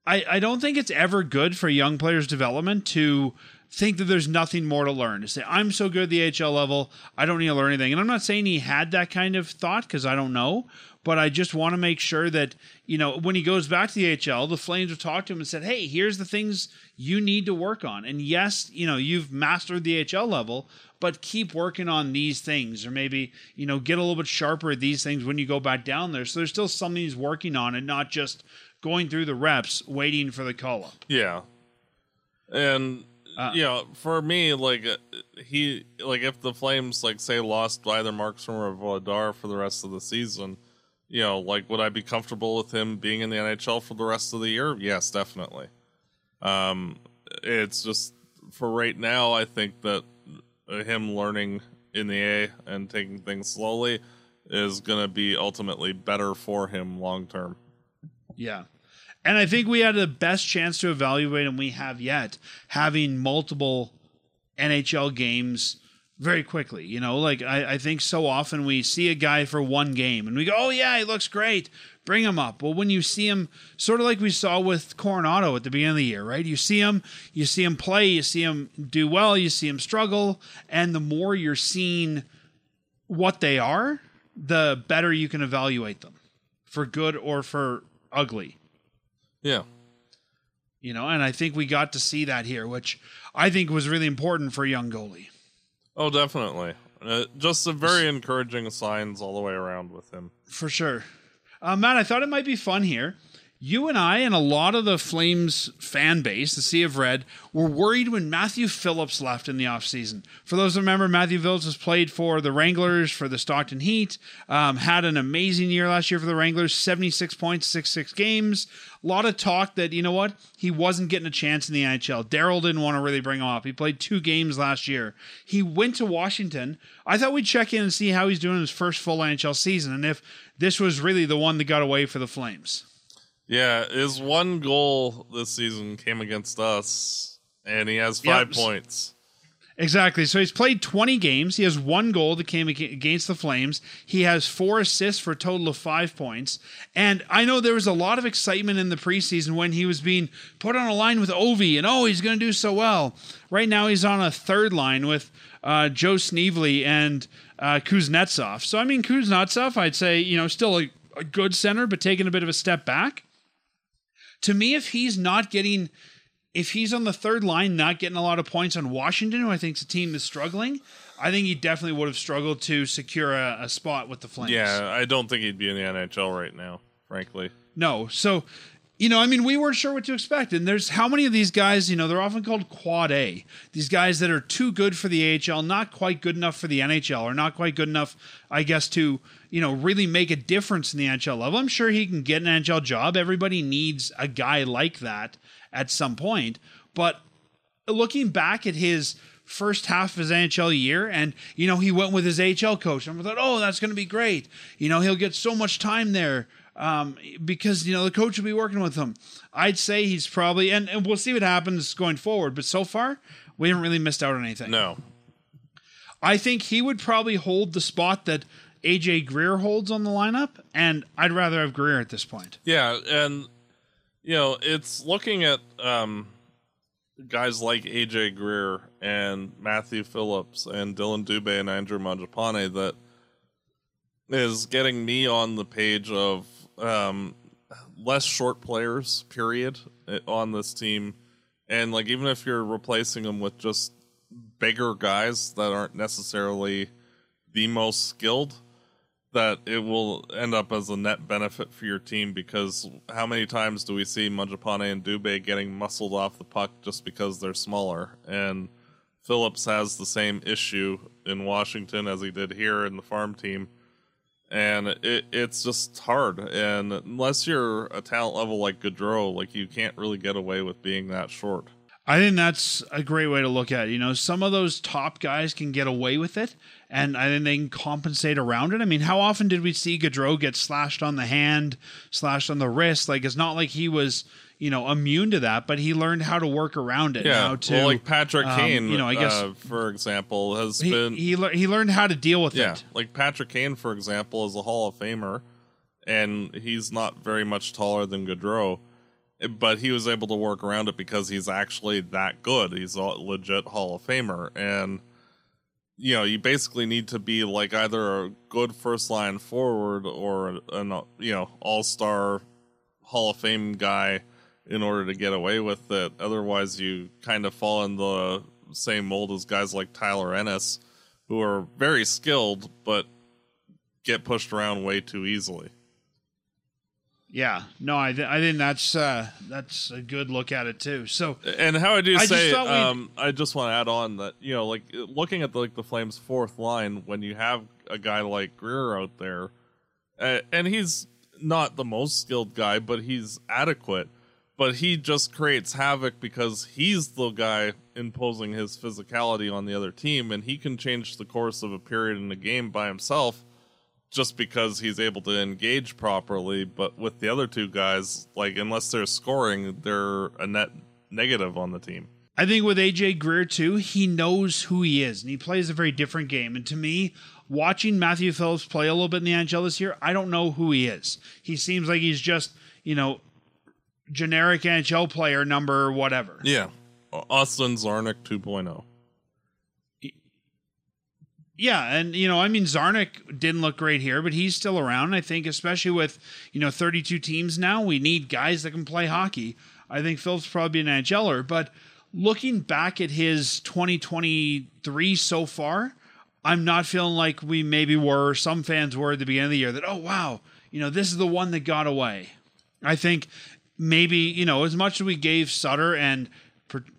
I, I don't think it's ever good for young players' development to think that there's nothing more to learn. To say, I'm so good at the HL level, I don't need to learn anything. And I'm not saying he had that kind of thought because I don't know, but I just want to make sure that, you know, when he goes back to the HL, the Flames have talked to him and said, hey, here's the things you need to work on. And yes, you know, you've mastered the HL level, but keep working on these things or maybe, you know, get a little bit sharper at these things when you go back down there. So there's still something he's working on and not just going through the reps waiting for the call up. Yeah. And Uh, you know, for me, like uh, he, like if the Flames, like say, lost either Markstrom or Vladar for the rest of the season, you know, like would I be comfortable with him being in the NHL for the rest of the year? Yes, definitely. Um, it's just for right now. I think that him learning in the A and taking things slowly is going to be ultimately better for him long term. Yeah. And I think we had the best chance to evaluate him we have yet, having multiple NHL games very quickly. You know, like I, I think so often we see a guy for one game and we go, oh, yeah, he looks great. Bring him up. Well, when you see him, sort of like we saw with Coronato at the beginning of the year, right? You see him, you see him play, you see him do well, you see him struggle. And the more you're seeing what they are, the better you can evaluate them for good or for ugly. Yeah. You know, and I think we got to see that here, which I think was really important for a young goalie. Oh, definitely. Uh, just some very encouraging signs all the way around with him. For sure. Uh, Matt, I thought it might be fun here. You and I and a lot of the Flames fan base, the Sea of Red, were worried when Matthew Phillips left in the offseason. For those who remember, Matthew Phillips has played for the Wranglers, for the Stockton Heat, um, had an amazing year last year for the Wranglers 76 points, 6 6 games. A lot of talk that, you know what, he wasn't getting a chance in the NHL. Daryl didn't want to really bring him up. He played two games last year. He went to Washington. I thought we'd check in and see how he's doing in his first full NHL season and if this was really the one that got away for the Flames. Yeah, his one goal this season came against us, and he has five yep. points. Exactly. So he's played 20 games. He has one goal that came against the Flames. He has four assists for a total of five points. And I know there was a lot of excitement in the preseason when he was being put on a line with Ovi, and oh, he's going to do so well. Right now, he's on a third line with uh, Joe Snively and uh, Kuznetsov. So, I mean, Kuznetsov, I'd say, you know, still a, a good center, but taking a bit of a step back to me, if he's not getting, if he's on the third line, not getting a lot of points on Washington, who I think is a team is struggling, I think he definitely would have struggled to secure a, a spot with the Flames. Yeah, I don't think he'd be in the NHL right now, frankly. No. So, you know, I mean, we weren't sure what to expect. And there's how many of these guys, you know, they're often called quad A. These guys that are too good for the AHL, not quite good enough for the NHL, or not quite good enough, I guess, to you know, really make a difference in the NHL level. I'm sure he can get an NHL job. Everybody needs a guy like that at some point. But looking back at his first half of his NHL year, and you know, he went with his AHL coach, and we thought, oh, that's going to be great. You know, he'll get so much time there um, because you know the coach will be working with him. I'd say he's probably, and, and we'll see what happens going forward. But so far, we haven't really missed out on anything. No, I think he would probably hold the spot that AJ Greer holds on the lineup, and I'd rather have Greer at this point. Yeah, and you know, it's looking at um, guys like AJ Greer and Matthew Phillips and Dylan Dubé and Andrew Mangiapane that is getting me on the page of um, less short players, period, on this team. And like, even if you're replacing them with just bigger guys that aren't necessarily the most skilled, that it will end up as a net benefit for your team because how many times do we see Mangiapane and Dubé getting muscled off the puck just because they're smaller? And Phillips has the same issue in Washington as he did here in the farm team. And it, it's just hard. And unless you're a talent level like Gaudreau, like you can't really get away with being that short. I think that's a great way to look at it. You know, some of those top guys can get away with it, and I think they can compensate around it. I mean, how often did we see Gaudreau get slashed on the hand, slashed on the wrist? Like, it's not like he was, you know, immune to that, but he learned how to work around it. Yeah, to, well, like Patrick um, Kane, you know, I guess uh, for example, has he, been he le- he learned how to deal with yeah, it. like Patrick Kane, for example, is a Hall of Famer, and he's not very much taller than Gaudreau but he was able to work around it because he's actually that good. He's a legit Hall of Famer, and you know you basically need to be like either a good first line forward or an you know all star Hall of Fame guy in order to get away with it. Otherwise, you kind of fall in the same mold as guys like Tyler Ennis, who are very skilled but get pushed around way too easily. Yeah, no, I th- I think that's uh, that's a good look at it too. So, and how I do I say, just um, I just want to add on that you know, like looking at the, like the Flames' fourth line, when you have a guy like Greer out there, uh, and he's not the most skilled guy, but he's adequate. But he just creates havoc because he's the guy imposing his physicality on the other team, and he can change the course of a period in a game by himself just because he's able to engage properly. But with the other two guys, like unless they're scoring, they're a net negative on the team. I think with AJ Greer too, he knows who he is and he plays a very different game. And to me, watching Matthew Phillips play a little bit in the NHL this year, I don't know who he is. He seems like he's just, you know, generic NHL player number whatever. Yeah. Austin Czarnik 2.0. Yeah, and you know, I mean, Czarnik didn't look great here, but he's still around. I think, especially with you know 32 teams now, we need guys that can play hockey. I think Phil's probably an NHLer, but looking back at his 2023 so far, I'm not feeling like we maybe were. Some fans were at the beginning of the year that, oh wow, you know, this is the one that got away. I think maybe you know as much as we gave Sutter and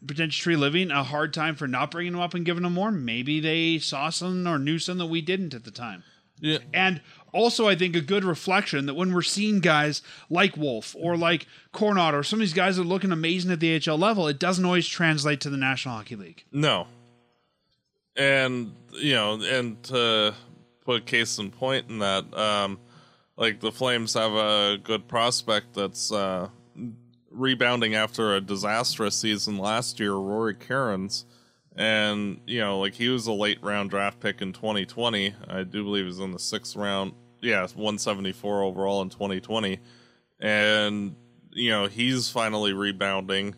potential Treliving a hard time for not bringing them up and giving them more. Maybe they saw something or knew something that we didn't at the time. Yeah. And also, I think a good reflection that when we're seeing guys like Wolf or like Coronato or some of these guys that are looking amazing at the HL level, it doesn't always translate to the National Hockey League. No. And, you know, and to put case in point in that, um, like the Flames have a good prospect that's uh, rebounding after a disastrous season last year, Rory Kerins. And, you know, like he was a late round draft pick in 2020. I do believe he was in the sixth round. Yeah, 174 overall in 2020. And, you know, he's finally rebounding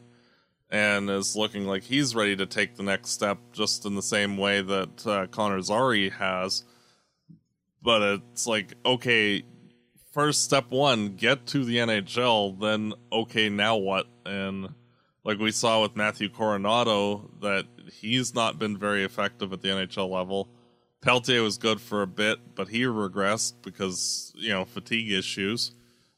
and is looking like he's ready to take the next step just in the same way that uh, Connor Zary has. But it's like, okay, first step one, get to the NHL, then okay, now what? And like we saw with Matthew Coronato, that he's not been very effective at the NHL level. Peltier was good for a bit, but he regressed because, you know, fatigue issues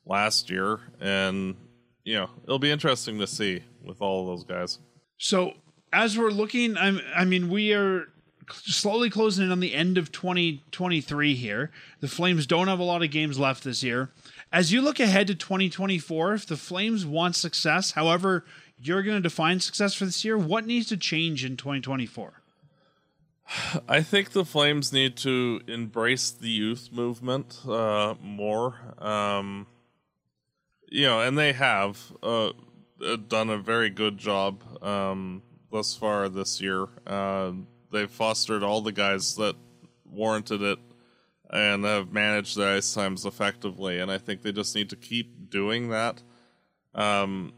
last year. And, you know, it'll be interesting to see with all of those guys. So as we're looking, I'm, I mean, we are slowly closing in on the end of 2023 here. The Flames don't have a lot of games left this year. As you look ahead to 2024, if the Flames want success, however you're going to define success for this year, what needs to change in 2024? I think the Flames need to embrace the youth movement uh, more. Um, you know, and they have uh, done a very good job um, thus far this year. Uh, they've fostered all the guys that warranted it and have managed their ice times effectively. And I think they just need to keep doing that. Um,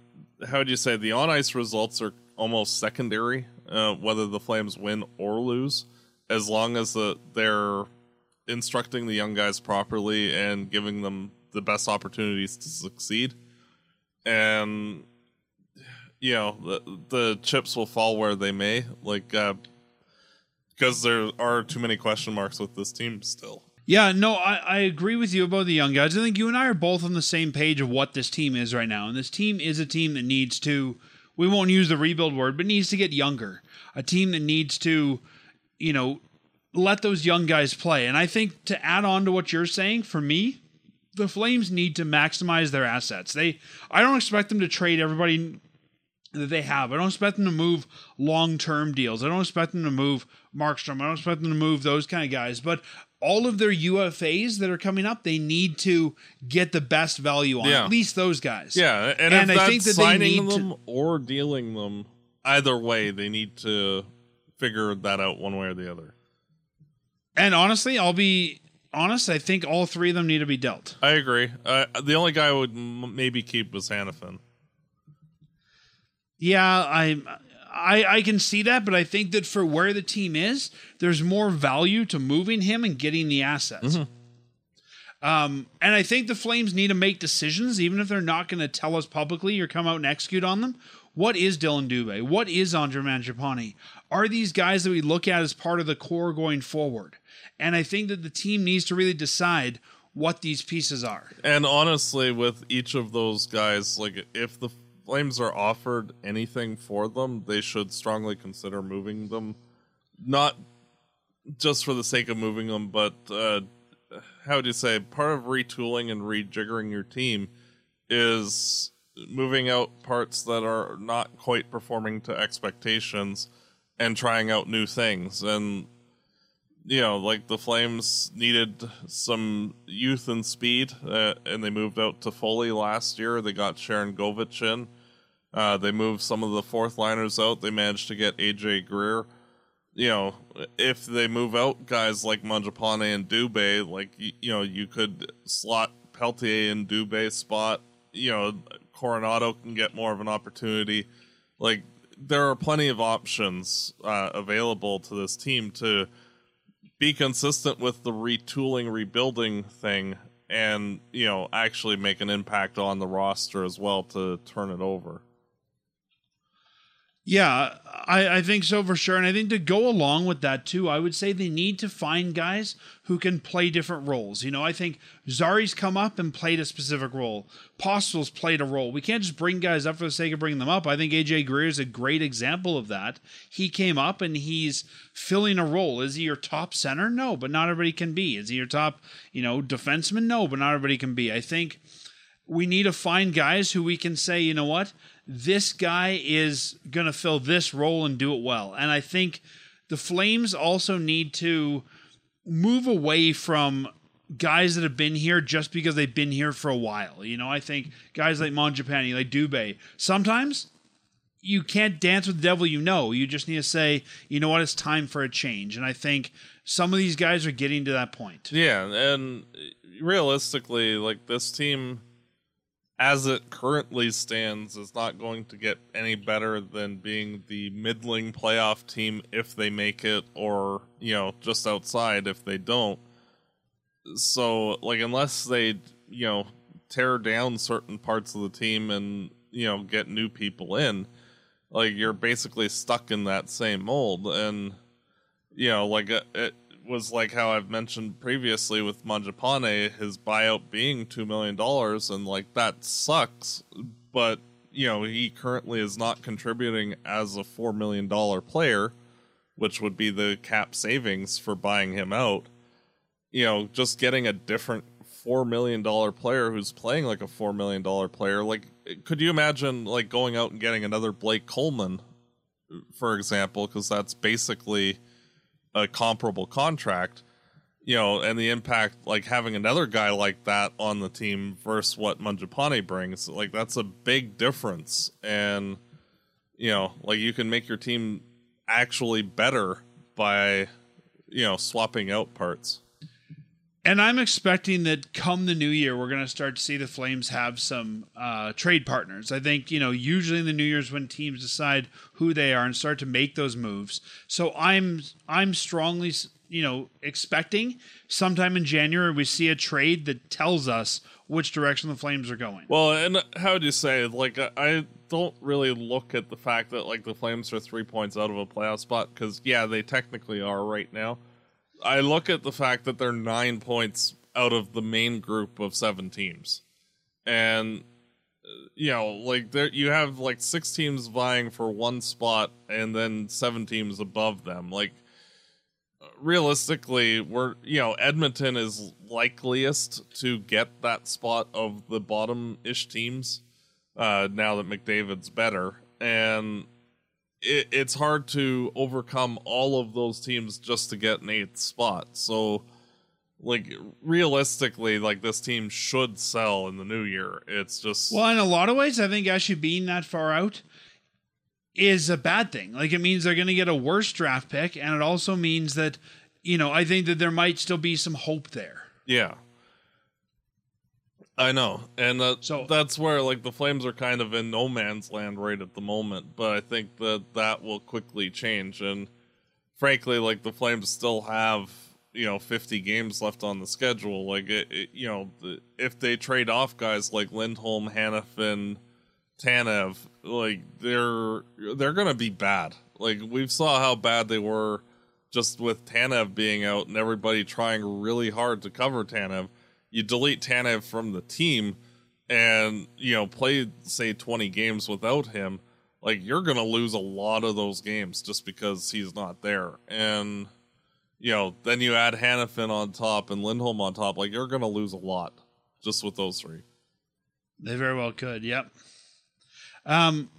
how would you say the on ice results are almost secondary, uh, whether the Flames win or lose, as long as the, they're instructing the young guys properly and giving them the best opportunities to succeed. And you know the the chips will fall where they may. Like uh, because there are too many question marks with this team still. Yeah, no, I, I agree with you about the young guys. I think you and I are both on the same page of what this team is right now. And this team is a team that needs to, we won't use the rebuild word, but needs to get younger. A team that needs to, you know, let those young guys play. And I think to add on to what you're saying, for me, the Flames need to maximize their assets. They I don't expect them to trade everybody that they have. I don't expect them to move long term deals. I don't expect them to move Markstrom. I don't expect them to move those kind of guys. But all of their UFAs that are coming up, they need to get the best value on yeah. at least those guys. Yeah, and, and I think that signing them to, or dealing them, either way, they need to figure that out one way or the other. And honestly, I'll be honest. I think all three of them need to be dealt. I agree. Uh, the only guy I would m- maybe keep was Hanifin. Yeah, I, I I can see that, but I think that for where the team is, there's more value to moving him and getting the assets. Mm-hmm. Um, and I think the Flames need to make decisions, even if they're not going to tell us publicly or come out and execute on them. What is Dylan Dubé? What is Andre Mangiapane? Are these guys that we look at as part of the core going forward? And I think that the team needs to really decide what these pieces are. And honestly, with each of those guys, like if the Flames are offered anything for them, they should strongly consider moving them. Not just for the sake of moving them, but uh, how would you say? Part of retooling and rejiggering your team is moving out parts that are not quite performing to expectations and trying out new things. And you know, like the Flames needed some youth and speed, uh, and they moved out Toffoli last year. They got Sharangovich in Uh, they moved some of the fourth liners out. They managed to get AJ Greer. You know, if they move out guys like Mangiapane and Dubé, like you, you know, you could slot Peltier in Dubé's spot. You know, Coronato can get more of an opportunity. Like there are plenty of options uh, available to this team to be consistent with the retooling, rebuilding thing, and you know actually make an impact on the roster as well to turn it over. Yeah, I, I think so for sure. And I think to go along with that too, I would say they need to find guys who can play different roles. You know, I think Zary's come up and played a specific role. Pospisil's played a role. We can't just bring guys up for the sake of bringing them up. I think AJ Greer is a great example of that. He came up and he's filling a role. Is he your top center? No, but not everybody can be. Is he your top, you know, defenseman? No, but not everybody can be. I think we need to find guys who we can say, you know what, this guy is going to fill this role and do it well. And I think the Flames also need to move away from guys that have been here just because they've been here for a while. You know, I think guys like Mangiapane, like Dubé, sometimes you can't dance with the devil you know. You just need to say, you know what, it's time for a change. And I think some of these guys are getting to that point. Yeah, and realistically, like this team as it currently stands, is not going to get any better than being the middling playoff team if they make it, or, you know, just outside if they don't. So, like, unless they, you know, tear down certain parts of the team and, you know, get new people in, like, you're basically stuck in that same mold. And, you know, like, it, was like how I've mentioned previously with Mangiapane, his buyout being two million dollars, and like that sucks. But you know, he currently is not contributing as a four million dollar player, which would be the cap savings for buying him out. You know, just getting a different four million dollar player who's playing like a four million dollar player. Like, could you imagine like going out and getting another Blake Coleman, for example? Because that's basically a comparable contract, you know, and the impact like having another guy like that on the team versus what Mangiapane brings, like that's a big difference. And you know, like you can make your team actually better by you know swapping out parts. And I'm expecting that come the new year, we're going to start to see the Flames have some uh, trade partners. I think, you know, usually in the new year's when teams decide who they are and start to make those moves. So I'm I'm strongly, you know, expecting sometime in January we see a trade that tells us which direction the Flames are going. Well, and how would you say, like, I don't really look at the fact that, like, the Flames are three points out of a playoff spot because, yeah, they technically are right now I look at the fact that they're nine points out of the main group of seven teams, and you know, like there you have like six teams vying for one spot, and then seven teams above them. Like realistically, we're you know Edmonton is likeliest to get that spot of the bottom ish teams. Uh, now that McDavid's better, and it, it's hard to overcome all of those teams just to get an eighth spot. So, like realistically, like this team should sell in the new year. It's just well, in a lot of ways, I think actually being that far out is a bad thing. Like it means they're going to get a worse draft pick, and it also means that you know I think that there might still be some hope there. Yeah. I know, and uh, so that's where like the Flames are kind of in no man's land right at the moment. But I think that that will quickly change, and frankly, like the Flames still have you know 50 games left on the schedule. Like it, it you know, the, if they trade off guys like Lindholm, Hanifin, Tanev, like they're they're gonna be bad. Like we saw how bad they were just with Tanev being out and everybody trying really hard to cover Tanev you delete Tanev from the team and you know play say 20 games without him like you're gonna lose a lot of those games just because he's not there. And you know then you add Hanifin on top and Lindholm on top like you're gonna lose a lot just with those three. They very well could yep. Um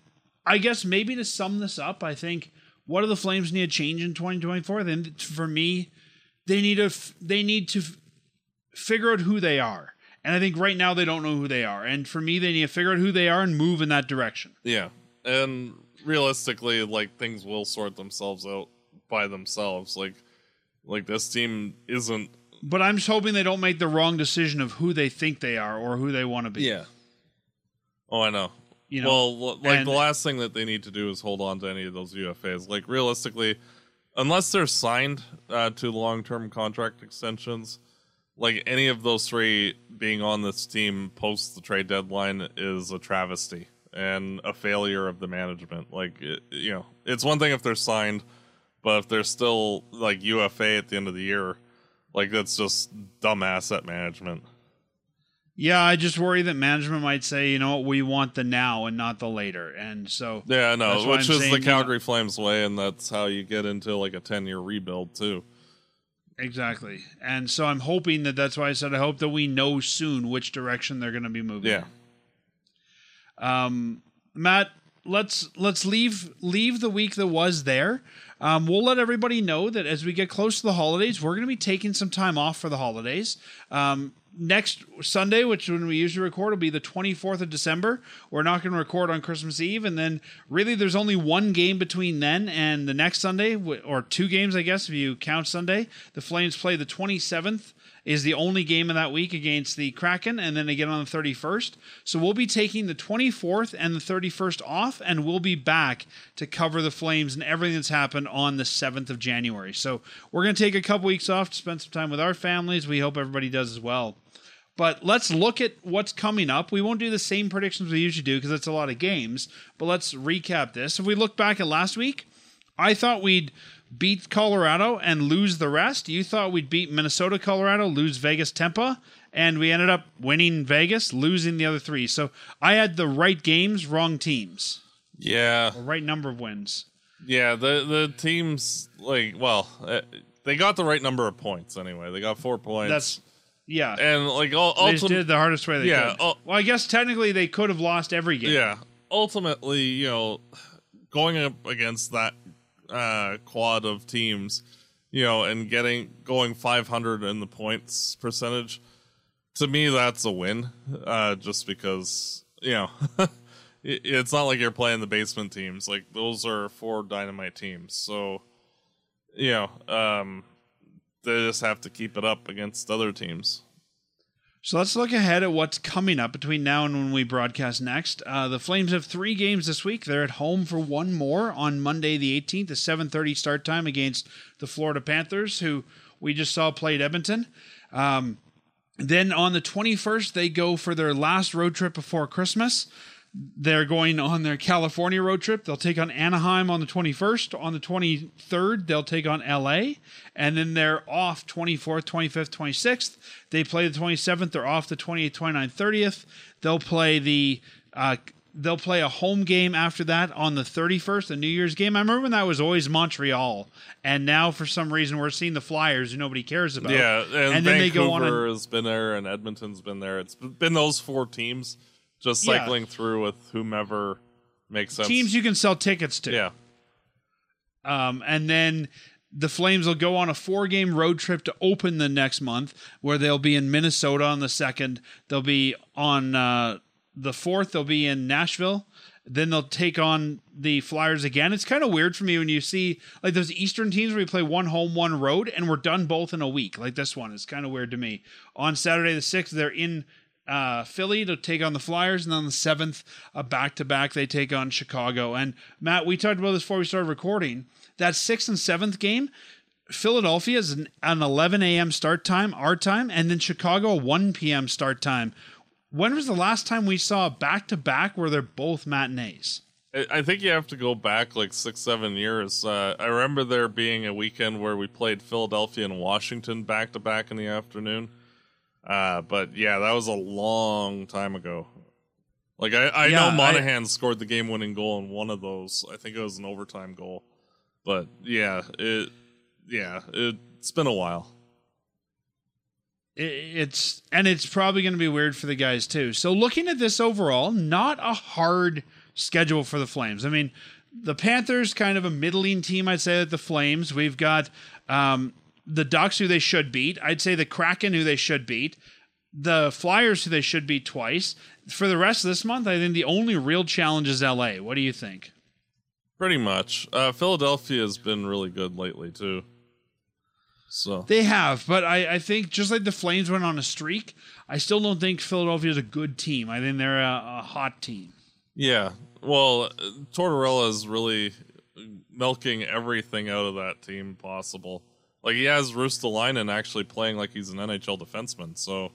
I guess maybe to sum this up I think what do the Flames need to change in 2024 then for me they need to they need to figure out who they are. And I think right now they don't know who they are. And for me, they need to figure out who they are and move in that direction. Yeah. and realistically, like things will sort themselves out by themselves. Like, like this team isn't. But I'm just hoping they don't make the wrong decision of who they think they are or who they want to be. Yeah. Oh, I know. You know, well, l- like and- the last thing that they need to do is hold on to any of those UFAs. Like realistically, unless they're signed uh, to long-term contract extensions, like any of those three being on this team post the trade deadline is a travesty and a failure of the management. Like it, you know, it's one thing if they're signed, but if they're still like UFA at the end of the year, like that's just dumb asset management. Yeah, I just worry that management might say, you know what, we want the now and not the later. And so Yeah, no, which I'm is saying, the you know- Calgary Flames way, and that's how you get into like a ten year rebuild too. Exactly. And so I'm hoping that that's why I said I hope that we know soon which direction they're going to be moving. Yeah, Um, Matt, let's let's leave leave the week that was there. Um, we'll let everybody know that as we get close to the holidays, we're going to be taking some time off for the holidays. Um, next Sunday, which when we usually record, will be the 24th of December. We're not going to record on Christmas Eve, and then really there's only one game between then and the next Sunday, or two games, I guess, if you count Sunday. The Flames play the 27th is the only game of that week against the Kraken, and then again on the 31st. So we'll be taking the 24th and the 31st off, and we'll be back to cover the Flames and everything that's happened on the 7th of January. So we're going to take a couple weeks off to spend some time with our families. We hope everybody does as well. But let's look at what's coming up. We won't do the same predictions we usually do because it's a lot of games, but let's recap this. If we look back at last week, I thought we'd beat Colorado and lose the rest. You thought we'd beat Minnesota, Colorado, lose Vegas, Tampa, and we ended up winning Vegas, losing the other three. So I had the right games, wrong teams, yeah, the right number of wins. yeah. The the teams like well, uh, they got the right number of points anyway. They got four points. That's yeah. and like ul- they just did the hardest way they Yeah, could. oh- well, I guess technically they could have lost every game. yeah. Ultimately, you know, going up against that uh, quad of teams, you know, and getting going 500 in the points percentage, to me that's a win. Uh, just because you know, it, it's not like you're playing the basement teams. Like those are four dynamite teams, so you know, um, they just have to keep it up against other teams. So let's look ahead at what's coming up between now and when we broadcast next. Uh, the Flames have three games this week. They're at home for one more on Monday the 18th, a 7:30 start time against the Florida Panthers, who we just saw played Edmonton. Um, then on the 21st, they go for their last road trip before Christmas. They're going on their California road trip. They'll take on Anaheim on the 21st. On the 23rd, they'll take on LA. And then they're off 24th, 25th, 26th. They play the 27th. They're off the 28th, 29th, 30th. They'll play the. Uh, They'll play a home game after that on the 31st, the New Year's game. I remember when that was always Montreal, and now for some reason we're seeing the Flyers, who nobody cares about. Yeah, and, then they go on. Vancouver A, has been there, and Edmonton's been there. It's been those four teams just Yeah. cycling through with whomever makes sense. teams you can sell tickets to. yeah, Um, and then the Flames will go on a four game road trip to open the next month, where they'll be in Minnesota on the second. They'll be on uh, the fourth, they'll be in Nashville. Then they'll take on the Flyers again. It's kind of weird for me when you see like those Eastern teams where we play one home, one road, and we're done both in a week. Like this one is kind of weird to me. On Saturday the sixth, they're in uh, Philly to take on the Flyers, and on the seventh, a back to back, they take on Chicago. And Matt, we talked about this before we started recording. That sixth and seventh game, Philadelphia is an, an 11 a.m. start time, our time, and then Chicago a 1 p.m. start time. When was the last time we saw a back to back where they're both matinees? I I think you have to go back like six, seven years. Uh, I remember there being a weekend where we played Philadelphia and Washington back to back in the afternoon. Uh, but yeah, that was a long time ago. Like I, I Yeah, know I- Monahan scored the game-winning goal in one of those. I think it was an overtime goal. But yeah, it, yeah, it's been a while. I- It's and it's probably going to be weird for the guys too. So looking at this overall, not a hard schedule for the Flames. I mean, the Panthers kind of a middling team. I'd say that the Flames. We've got um, the Ducks who they should beat. I'd say the Kraken who they should beat. the Flyers, who they should beat twice. For the rest of this month, I think the only real challenge is LA. What do you think? Pretty much. Uh, Philadelphia has been really good lately too. So They have, but I, I think just like the Flames went on a streak, I still don't think Philadelphia is a good team. I think they're a, a hot team. yeah, well, uh, Tortorella is really milking everything out of that team possible. Like he has Ristolainen actually playing like he's an NHL defenseman. So,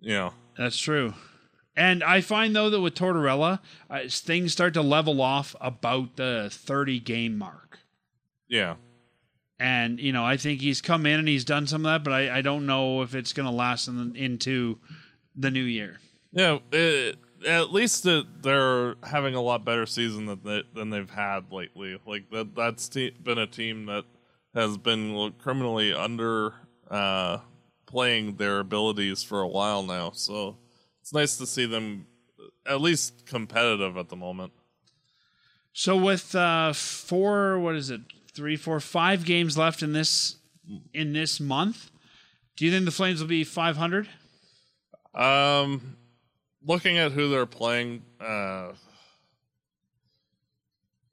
you know, That's true. And I find though that with Tortorella, uh, things start to level off about the 30 game mark. yeah, And you know, I think he's come in and he's done some of that, but I, I don't know if it's going to last in, into the new year. yeah. It, at least that they're having a lot better season than they, than they've had lately. Like that, that's te- been a team that has been criminally under uh, playing their abilities for a while now. So it's nice to see them at least competitive at the moment. So with uh, four, what is it? Three, four, five games left in this in this month. Do you think the Flames will be 500? Um, looking at who they're playing, uh,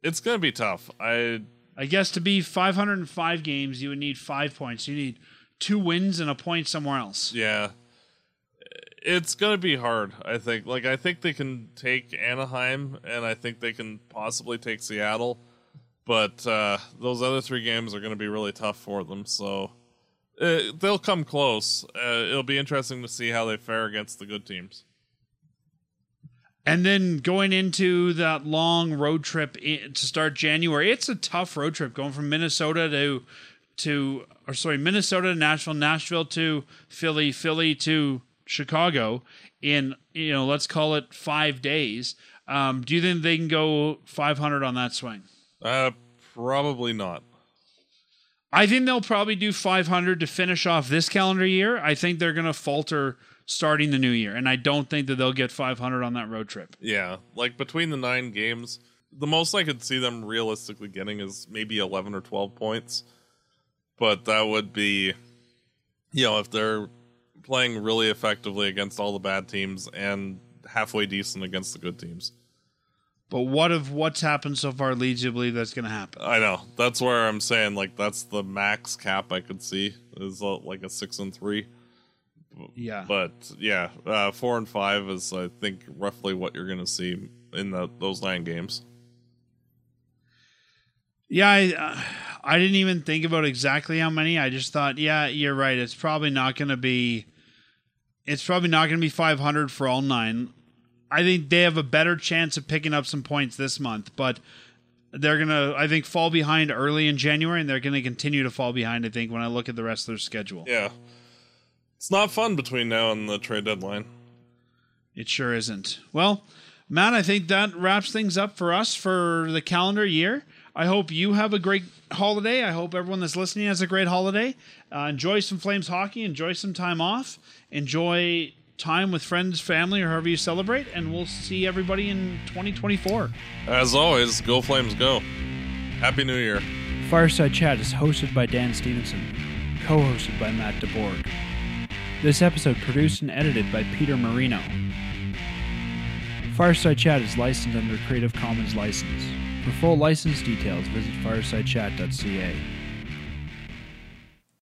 it's gonna be tough. I I guess to be 505 games, you would need five points. You need two wins and a point somewhere else. yeah, it's gonna be hard. I think. Like I think they can take Anaheim, and I think they can possibly take Seattle, but uh, those other three games are gonna be really tough for them. So. Uh, they'll come close. Uh, it'll be interesting to see how they fare against the good teams. And then going into that long road trip i- to start January, it's a tough road trip going from Minnesota to to or sorry, Minnesota to Nashville, Nashville to Philly, Philly to Chicago in you know let's call it five days. Um, do you think they can go 500 on that swing? Uh, probably not. I think they'll probably do 500 to finish off this calendar year. I think they're going to falter starting the new year, and I don't think that they'll get 500 on that road trip. Yeah, like between the nine games, the most I could see them realistically getting is maybe 11 or 12 points. But that would be, you know, if they're playing really effectively against all the bad teams and halfway decent against the good teams. But what of what's happened so far leads you to believe that's going to happen? I know. That's where I'm saying, like, that's the max cap I could see is uh, like a six and three. Yeah. But yeah, uh, four and five is, I think, roughly what you're going to see in the, those nine games. Yeah, I, uh, I didn't even think about exactly how many. I just thought, yeah, you're right. It's probably not to be. It's probably not going to be 500 for all nine. I think they have a better chance of picking up some points this month, but they're going to, I think, fall behind early in January, and they're going to continue to fall behind. I think when I look at the rest of their schedule, Yeah. It's not fun between now and the trade deadline. it sure isn't. Well, Matt, I think that wraps things up for us for the calendar year. I hope you have a great holiday. I hope everyone that's listening has a great holiday. Uh, enjoy some Flames hockey. Enjoy some time off. Enjoy time with friends, family, or however you celebrate. And we'll see everybody in 2024. As always, go Flames, go. Happy New Year. Fireside Chat is hosted by Dan Stevenson, co hosted by Matt DeBorg. This episode produced and edited by Peter Marino. Fireside Chat is licensed under Creative Commons license. For full license details, visit firesidechat.ca.